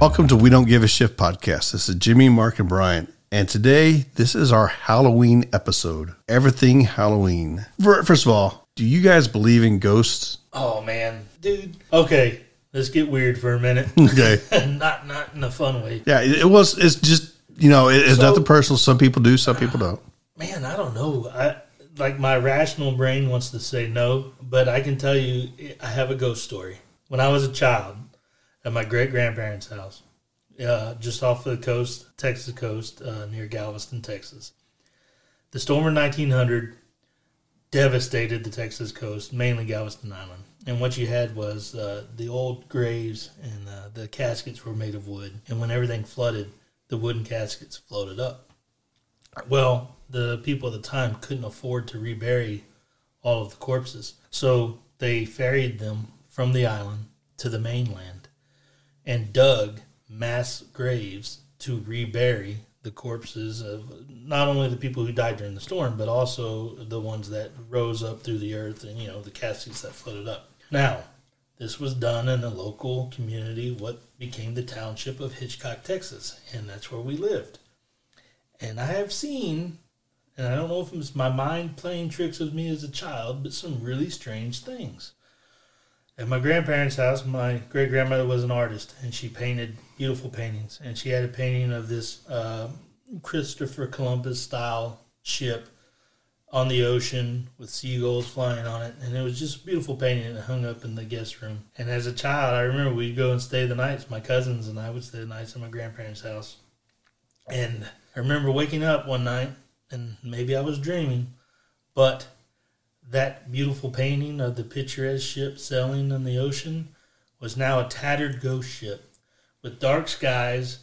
Welcome to We Don't Give a Shift podcast. This is Jimmy, Mark, and Brian. And today, this is our Halloween episode. Everything Halloween. Fir- First of all, do you guys believe in ghosts? Oh man, dude. Okay, let's get weird for a minute. Okay. not not in a fun way. Yeah, it it was, it's just, you know, it, it's So- nothing personal. Some people do, some people don't. Man, I don't know. I like my rational brain wants to say no, but I can tell you, I have a ghost story. When I was a child, at my great grandparents' house, uh, just off the coast, Texas coast, uh, near Galveston, Texas. The storm of 1900 devastated the Texas coast, mainly Galveston Island. And what you had was uh, the old graves and uh, the caskets were made of wood. And when everything flooded, the wooden caskets floated up. Well, the people at the time couldn't afford to rebury all of the corpses. So they ferried them from the island to the mainland and dug mass graves to rebury the corpses of not only the people who died during the storm, but also the ones that rose up through the earth and, you know, the caskets that floated up. Now, this was done in a local community, what became the township of Hitchcock, Texas, and that's where we lived. And I have seen, and I don't know if it's my mind playing tricks with me as a child, but some really strange things. At my grandparents' house, my great grandmother was an artist, and she painted beautiful paintings. And she had a painting of this uh, Christopher Columbus style ship on the ocean with seagulls flying on it, and it was just a beautiful painting. It hung up in the guest room. And as a child, I remember we'd go and stay the nights. My cousins and I would stay the nights at my grandparents' house. And I remember waking up one night, and maybe I was dreaming, but that beautiful painting of the picturesque ship sailing in the ocean was now a tattered ghost ship with dark skies,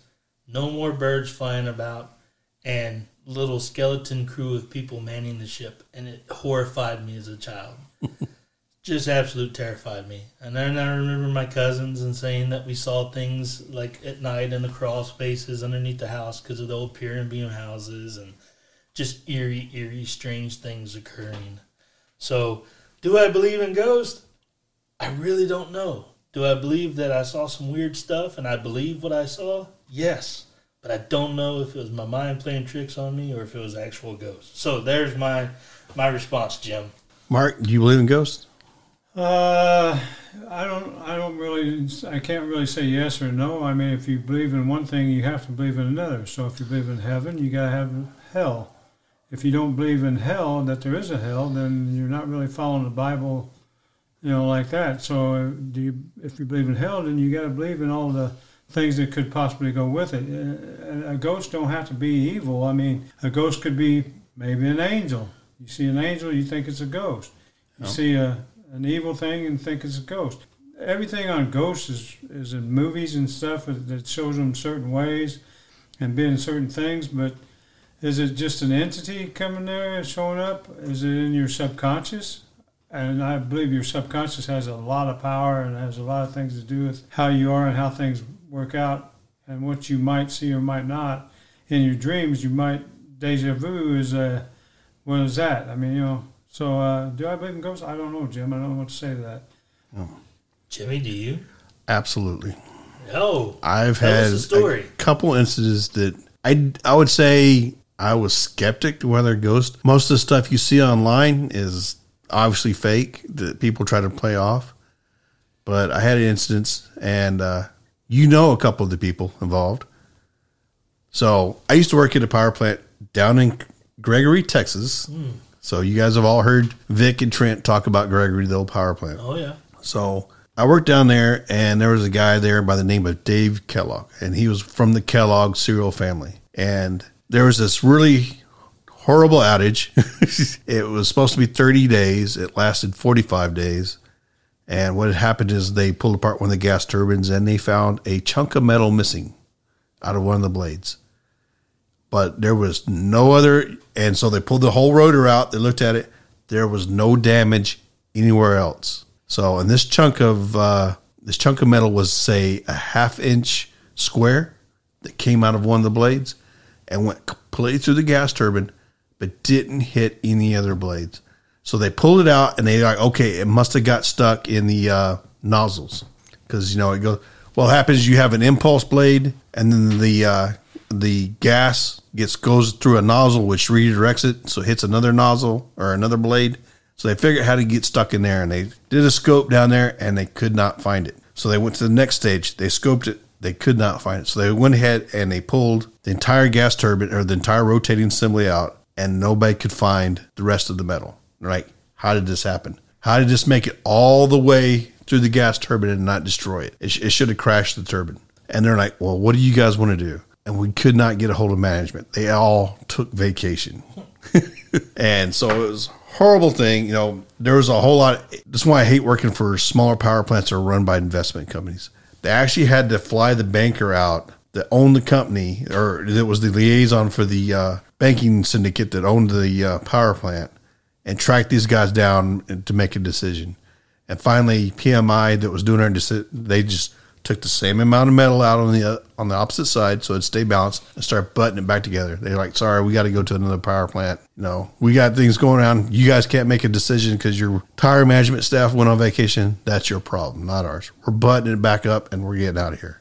no more birds flying about, and little skeleton crew of people manning the ship. And it horrified me as a child. Just absolute terrified me. And then I remember my cousins and saying that we saw things like at night in the crawl spaces underneath the house because of the old pier and beam houses and just eerie, eerie, strange things occurring. So, do I believe in ghosts? I really don't know. Do I believe that I saw some weird stuff and I believe what I saw? Yes. But I don't know if it was my mind playing tricks on me or if it was actual ghosts. So there's my my response, Jim. Mark, do you believe in ghosts? Uh, I don't. I don't really. I can't really say yes or no. I mean, if you believe in one thing, you have to believe in another. So if you believe in heaven, you gotta have hell. If you don't believe in hell, that there is a hell, then you're not really following the Bible, you know, like that. So do you? If you believe in hell, then you gotta believe in all the things that could possibly go with it. Uh, A ghost don't have to be evil. I mean, a ghost could be maybe an angel. You see an angel, you think it's a ghost. You see a an evil thing and think it's a ghost. Everything on ghosts is, is in movies and stuff that shows them certain ways and being certain things, but is it just an entity coming there and showing up? Is it in your subconscious? And I believe your subconscious has a lot of power and has a lot of things to do with how you are and how things work out and what you might see or might not. In your dreams, you might, deja vu is, uh, what is that? I mean, you know, so uh, do I believe in ghosts? I don't know, Jim. I don't know what to say to that. Jimmy, do you? Absolutely. No. I've Tell us had the story. a couple instances that I I would say I was skeptic to whether ghost. Most of the stuff you see online is obviously fake that people try to play off. But I had an instance, and uh, you know a couple of the people involved. So I used to work at a power plant down in Gregory, Texas. So you guys have all heard Vic and Trent talk about Gregory, the old power plant. Oh yeah. So I worked down there, and there was a guy there by the name of Dave Kellogg, and he was from the Kellogg cereal family. And there was this really horrible outage. it was supposed to be 30 days, it lasted 45 days. And what had happened is they pulled apart one of the gas turbines and they found a chunk of metal missing out of one of the blades. But there was no other, and so they pulled the whole rotor out. They looked at it. There was no damage anywhere else. So, and this chunk of uh, this chunk of metal was say a half inch square that came out of one of the blades and went completely through the gas turbine, but didn't hit any other blades. So they pulled it out and they like, okay, it must have got stuck in the uh, nozzles because you know it goes Well, What happens you have an impulse blade, and then the uh, the gas gets goes through a nozzle which redirects it, so it hits another nozzle or another blade. So they figured how to get stuck in there, and they did a scope down there, and they could not find it. So they went to the next stage. They scoped it. They could not find it. So they went ahead and they pulled the entire gas turbine or the entire rotating assembly out, and nobody could find the rest of the metal. Right? How did this happen? How did this make it all the way through the gas turbine and not destroy it? It, sh- it should have crashed the turbine. And they're like, well, what do you guys want to do? And we could not get a hold of management. They all took vacation. and so it was a horrible thing. You know, there was a whole lot. That's why I hate working for smaller power plants that are run by investment companies. They actually had to fly the banker out that owned the company, or that was the liaison for the uh, banking syndicate that owned the uh, power plant, and track these guys down to make a decision. And finally, PMI that was doing deci- they just took the same amount of metal out on the uh, on the opposite side so it'd stay balanced and start buttoning it back together. They're like, "Sorry, we got to go to another power plant. Know, we got things going on. You guys can't make a decision because your tire management staff went on vacation. That's your problem, not ours. We're buttoning it back up and we're getting out of here."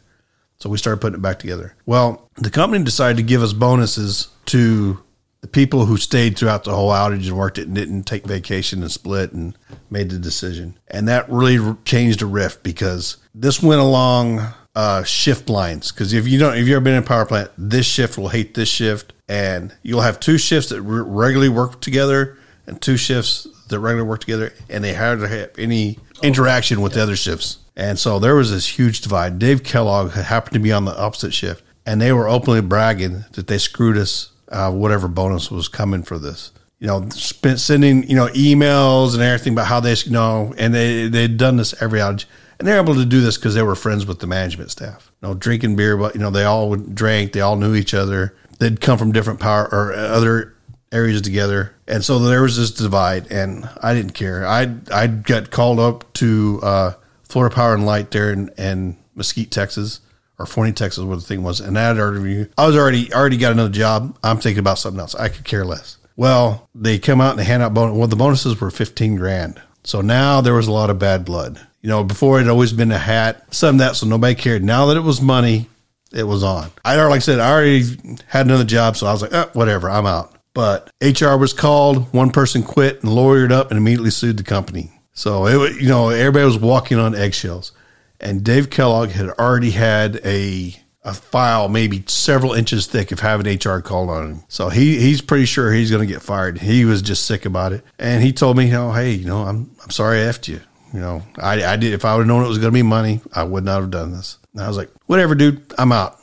So we started putting it back together. Well, the company decided to give us bonuses to the people who stayed throughout the whole outage and worked it and didn't take vacation and split and made the decision. And that really changed a rift because this went along uh, shift lines. Because if you don't, if you've ever been in a power plant, this shift will hate this shift, and you'll have two shifts that re- regularly work together and two shifts that regularly work together, and they hardly have any interaction with the other shifts. And so there was this huge divide. Dave Kellogg happened to be on the opposite shift, and they were openly bragging that they screwed us uh, whatever bonus was coming for this. You know, spent sending you know emails and everything about how they you know, and they they'd done this every outage, and they're able to do this because they were friends with the management staff. You know, drinking beer, but you know they all would drank, they all knew each other. They'd come from different power or other areas together, and so there was this divide, and I didn't care. I I got called up to uh, Florida Power and Light there in, in Mesquite, Texas or Forney, Texas, what the thing was. And I had already, I was already, already got another job. I'm thinking about something else. I could care less. Well, they come out and they hand out bonus. Well, the bonuses were 15 grand. So now there was a lot of bad blood. You know, before it had always been a hat, some that, so nobody cared. Now that it was money, it was on. I already, like I said, I already had another job, so I was like, oh, whatever, I'm out. But HR was called, one person quit and lawyered up and immediately sued the company. So it, you know, everybody was walking on eggshells and Dave Kellogg had already had a a file maybe several inches thick of having HR called on him. So he he's pretty sure he's going to get fired. He was just sick about it, and he told me, know, hey, you know, I'm I'm sorry I effed you. You know, I I did if I would have known it was going to be money, I would not have done this. And I was like, whatever, dude, I'm out.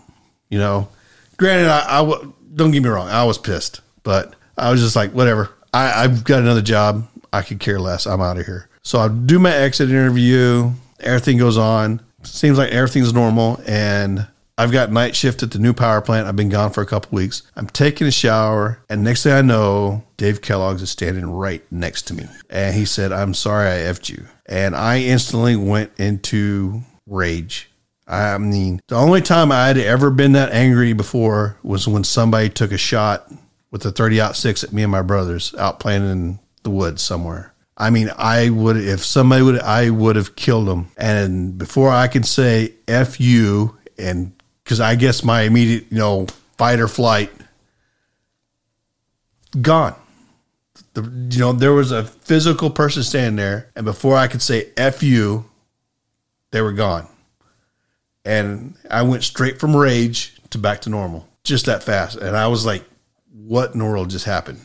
You know, granted, I, don't get me wrong, I was pissed, but I was just like, whatever. I, I've got another job. I could care less. I'm out of here. So I do my exit interview. Everything goes on. Seems like everything's normal. And I've got night shift at the new power plant. I've been gone for a couple weeks. I'm taking a shower. And next thing I know, Dave Kellogg's is standing right next to me. And he said, I'm sorry I effed you. And I instantly went into rage. I mean, the only time I had ever been that angry before was when somebody took a shot with a 30 six at me and my brothers out playing in the woods somewhere. I mean, I would if somebody would I would have killed them. And before I can say "f you," and because I guess my immediate you know fight or flight gone. The, you know, there was a physical person standing there, and before I could say "f you," they were gone. And I went straight from rage to back to normal, just that fast. And I was like, "What in the world just happened?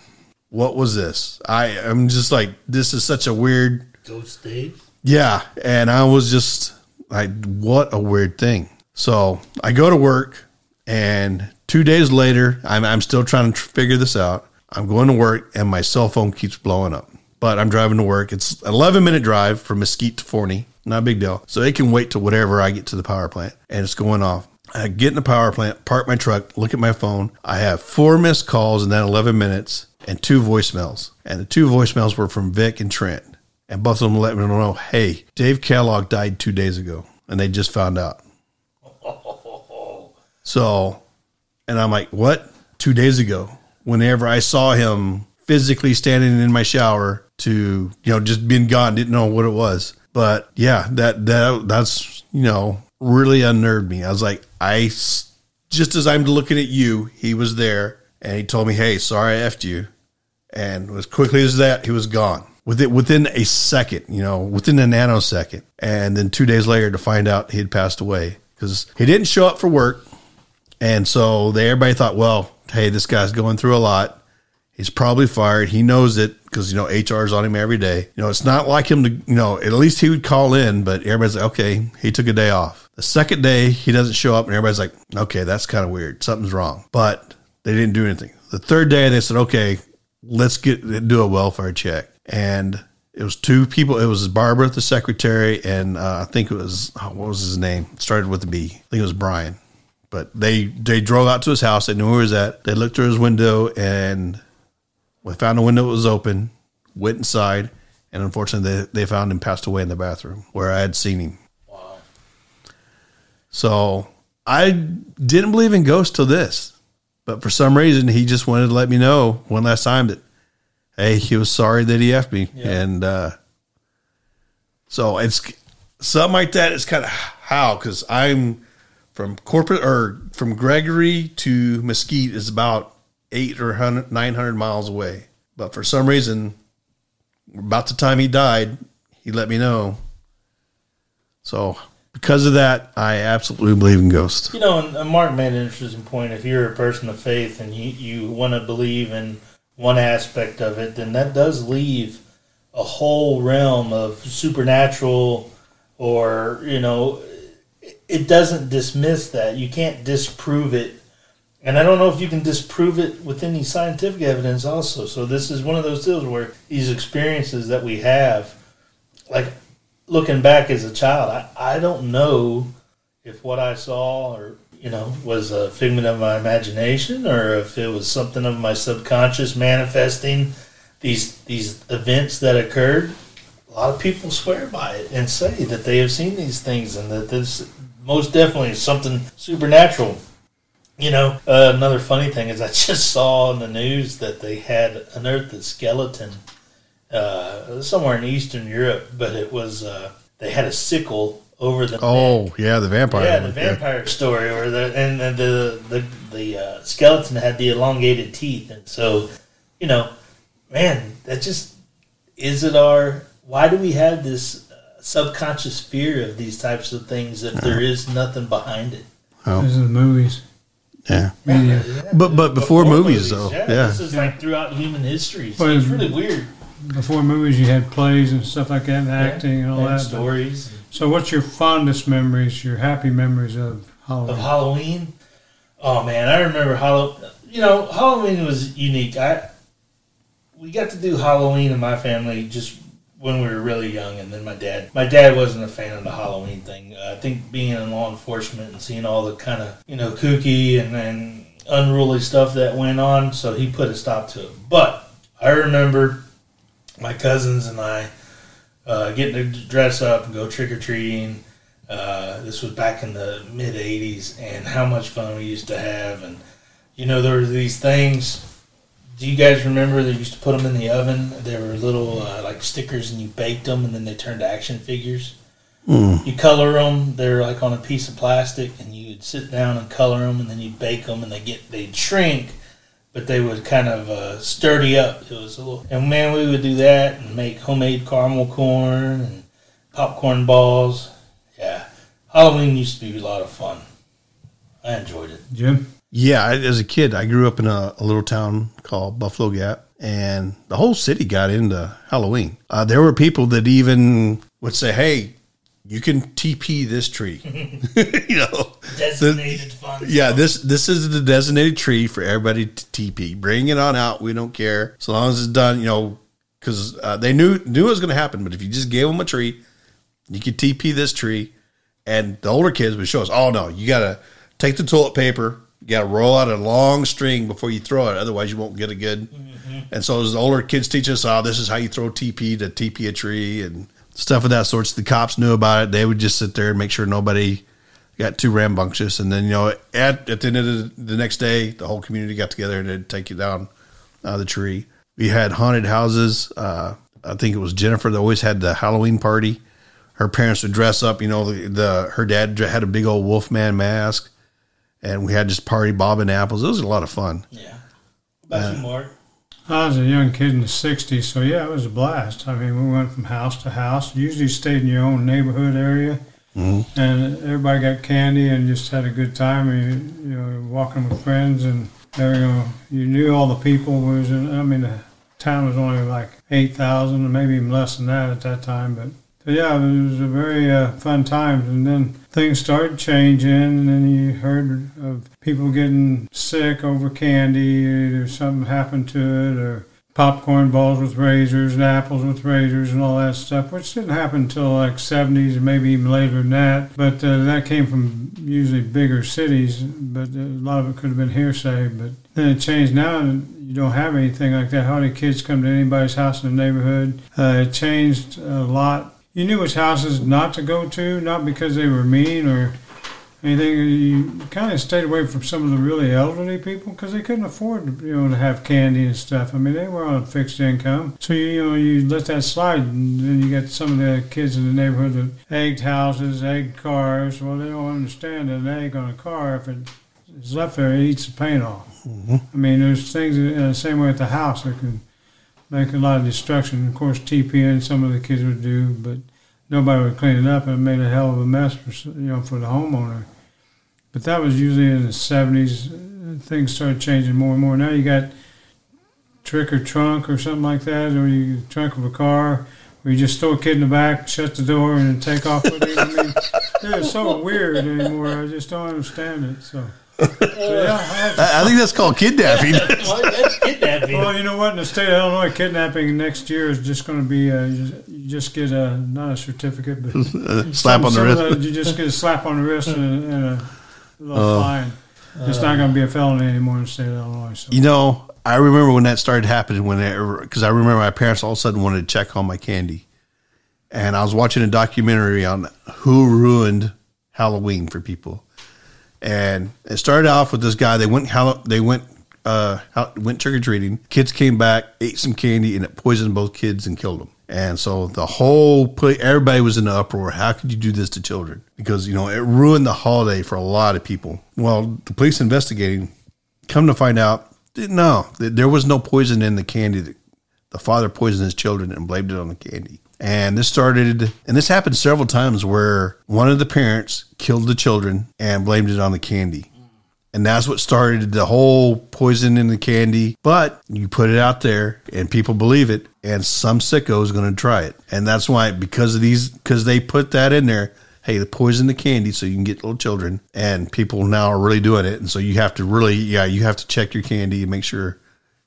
What was this?" I am just like, "This is such a weird." Ghost Dave. Yeah, and I was just like, what a weird thing. So I go to work, and two days later, I'm, I'm still trying to figure this out. I'm going to work, and my cell phone keeps blowing up. But I'm driving to work. It's an 11 minute drive from Mesquite to Forney. Not a big deal. So it can wait till whatever I get to the power plant, and it's going off. I get in the power plant, park my truck, look at my phone. I have four missed calls in that 11 minutes and two voicemails. And the two voicemails were from Vic and Trent. And both of them let me know, hey, Dave Kellogg died two days ago. And they just found out. So, and I'm like, what? Two days ago. Whenever I saw him physically standing in my shower to, you know, just being gone, didn't know what it was. But yeah, that, that, that's, you know, really unnerved me. I was like, I, just as I'm looking at you, he was there and he told me, "Hey, sorry I effed you," and as quickly as that, he was gone. Within within a second, you know, within a nanosecond, and then two days later to find out he had passed away because he didn't show up for work, and so they everybody thought, well, hey, this guy's going through a lot. He's probably fired. He knows it because you know HR's on him every day. You know, it's not like him to you know. At least he would call in, but everybody's like, okay, he took a day off. The second day he doesn't show up, and everybody's like, okay, that's kind of weird. Something's wrong. But they didn't do anything. The third day they said, okay, let's get do a welfare check, and it was two people. It was Barbara, the secretary, and uh, I think it was oh, what was his name? It started with a B. I think it was Brian. But they they drove out to his house. They knew where he was at. They looked through his window and we found a window that was open. Went inside, and unfortunately, they, they found him passed away in the bathroom where I had seen him. Wow. So I didn't believe in ghosts till this, but for some reason, he just wanted to let me know one last time that hey, he was sorry that he effed me, Yeah. and uh, so it's something like that. It's kind of how because I'm from corporate or from Gregory to Mesquite is about eight or 900 miles away. But for some reason, about the time he died, he let me know. So because of that, I absolutely believe in ghosts. You know, and, Mark made an interesting point. If you're a person of faith and you, you want to believe in one aspect of it, then that does leave a whole realm of supernatural or, you know, it doesn't dismiss that. You can't disprove it. And I don't know if you can disprove it with any scientific evidence also. So this is one of those deals where these experiences that we have, like looking back as a child, I, I don't know if what I saw or you know was a figment of my imagination or if it was something of my subconscious manifesting these these events that occurred. A lot of people swear by it and say that they have seen these things and that this most definitely is something supernatural. You know, uh, another funny thing is I just saw in the news that they had unearthed a skeleton uh, somewhere in Eastern Europe, but it was uh, they had a sickle over the neck. Oh yeah, the vampire. Yeah, the vampire story, or the and the the the, the uh, skeleton had the elongated teeth, and so you know, man, that just is it our why do we have this uh, subconscious fear of these types of things if there is nothing behind it? Oh. This is the movies. Yeah. Media. But- but before movies, though, yeah. this is like throughout human history. So Well, it's really weird. Before movies, you had plays and stuff like that, and acting and all And that. stories So, what's your fondest memories, your happy memories of of Halloween? Halloween. Oh man, I remember Halloween. You know, Halloween was unique. I we got to do Halloween in my family just when we were really young, and then my dad. My dad wasn't a fan of the Halloween thing. Uh, I think being in law enforcement and seeing all the kind of you know kooky and, and unruly stuff that went on, so he put a stop to it. But I remember my cousins and I uh, getting to dress up and go trick or treating. Uh, this was back in the mid 80s, and how much fun we used to have. And, you know, there were these things. Do you guys remember they used to put them in the oven? They were little, uh, like stickers, and you baked them, and then they turned to action figures. Mm. You color them, they're like on a piece of plastic, and you'd sit down and color them, and then you'd bake them, and they get they'd shrink, but they would kind of uh, sturdy up. It was a little, and man, we would do that and make homemade caramel corn and popcorn balls. Yeah, Halloween used to be a lot of fun. I enjoyed it. Jim? Yeah, I, as a kid, I grew up in a, a little town called Buffalo Gap, and the whole city got into Halloween. Uh, there were people that even would say, "Hey, you can TP this tree," you know. Designated fun. Yeah, this this is the designated tree for everybody to TP. Bring it on out. We don't care so long as it's done. You know, because uh, they knew knew it was going to happen. But if you just gave them a tree, you could TP this tree, and the older kids would show us. Oh no, you got to take the toilet paper. You got to roll out a long string before you throw it. Otherwise, you won't get a good. And so as the older kids teach us, oh, this is how you throw TP to TP a tree and stuff of that sort. So the cops knew about it. They would just sit there and make sure nobody got too rambunctious. And then, you know, at, at the end of the, the next day, the whole community got together and they'd take you down uh, the tree. We had haunted houses. Uh, I think it was Jennifer that always had the Halloween party her parents would dress up. You know, the, the her dad had a big old Wolfman mask, and we had just party bobbing apples. It was a lot of fun. Yeah. What about you, Mark? I was a young kid in the '60s, so yeah, it was a blast. I mean, we went from house to house. Usually, stayed in your own neighborhood area, Mm-hmm. and everybody got candy and just had a good time. You, you know, walking with friends, and there you know, you knew all the people. It was in, I mean, the town was only like eight thousand, maybe even less than that at that time, but. So yeah, it was a very uh, fun time, and then things started changing, and then you heard of people getting sick over candy, or something happened to it, or popcorn balls with razors and apples with razors and all that stuff, which didn't happen until like 70s or maybe even later than that. But uh, that came from usually bigger cities, but a lot of it could have been hearsay. But then it changed now, and you don't have anything like that. Hardly kids come to anybody's house in the neighborhood. Uh, it changed a lot. You knew which houses not to go to, not because they were mean or anything. You kind of stayed away from some of the really elderly people because they couldn't afford, you know, to have candy and stuff. I mean, they were on a fixed income, so you, know you let that slide, and then you got some of the kids in the neighborhood that egged houses, egged cars. Well, they don't understand that an egg on a car, if it is left there, it eats the paint off. I mean, there's things uh, the same way at the house that can make a lot of destruction. Of course, TPN some of the kids would do, but nobody would clean it up, and it made a hell of a mess for you know for the homeowner. But that was usually in the seventies. Things started changing more and more. Now you got trick or trunk or something like that, or you trunk of a car, where you just throw a kid in the back, shut the door, and take off with it. I mean, it's so weird anymore. I just don't understand it. So, but yeah, I I, I think that's called kidnapping. Well, that's kidnapping. Well, you know what? In the state of Illinois, kidnapping next year is just going to be uh, you just- get a not a certificate, but Uh, Slap on the some of wrist. You just get a slap on the wrist and, a- and a little Oh. fine. It's not going to be a felony anymore in the state of Illinois. So. You know, I remember when that started happening. When because I remember my parents all of a sudden wanted to check on my candy, and I was watching a documentary on who ruined Halloween for people, and it started off with this guy. They went they went uh went trick or treating. Kids came back, ate some candy, and it poisoned both kids and killed them. And so the whole pla everybody was in an uproar. How could you do this to children? Because you know it ruined the holiday for a lot of people. Well, the police investigating come to find out, no, there was no poison in the candy. The- The father poisoned his children and blamed it on the candy. And this started, and this happened several times where one of the parents killed the children and blamed it on the candy. And that's what started the whole poison in the candy. But you put it out there and people believe it, and some sicko is going to try it. And that's why, because of these, because they put that in there, hey, the poison the candy so you can get little children. And people now are really doing it. And so you have to really, yeah, you have to check your candy and make sure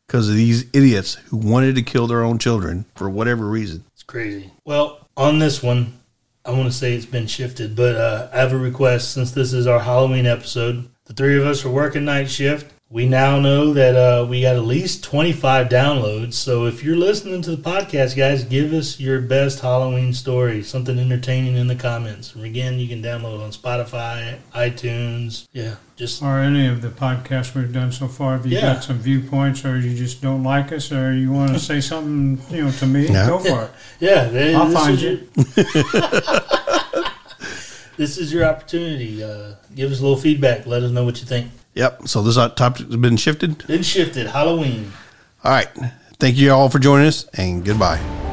because of these idiots who wanted to kill their own children for whatever reason. It's crazy. Well, on this one, I want to say it's been shifted, but uh, I have a request since this is our Halloween episode. The three of us are working night shift. We now know that uh, we got at least 25 downloads. So if you're listening to the podcast, guys, give us your best Halloween story, something entertaining in the comments. And again, you can download on Spotify, iTunes. Yeah, just or any of the podcasts we've done so far. If you Yeah. got some viewpoints, or you just don't like us, or you want to say something, you know, to me, Yeah. go for it. yeah. th- I'll find you. your- this is your opportunity. Uh, give us a little feedback. Let us know what you think. Yep. So this topic has been shifted. Been shifted Halloween. All right. Thank you all for joining us and goodbye.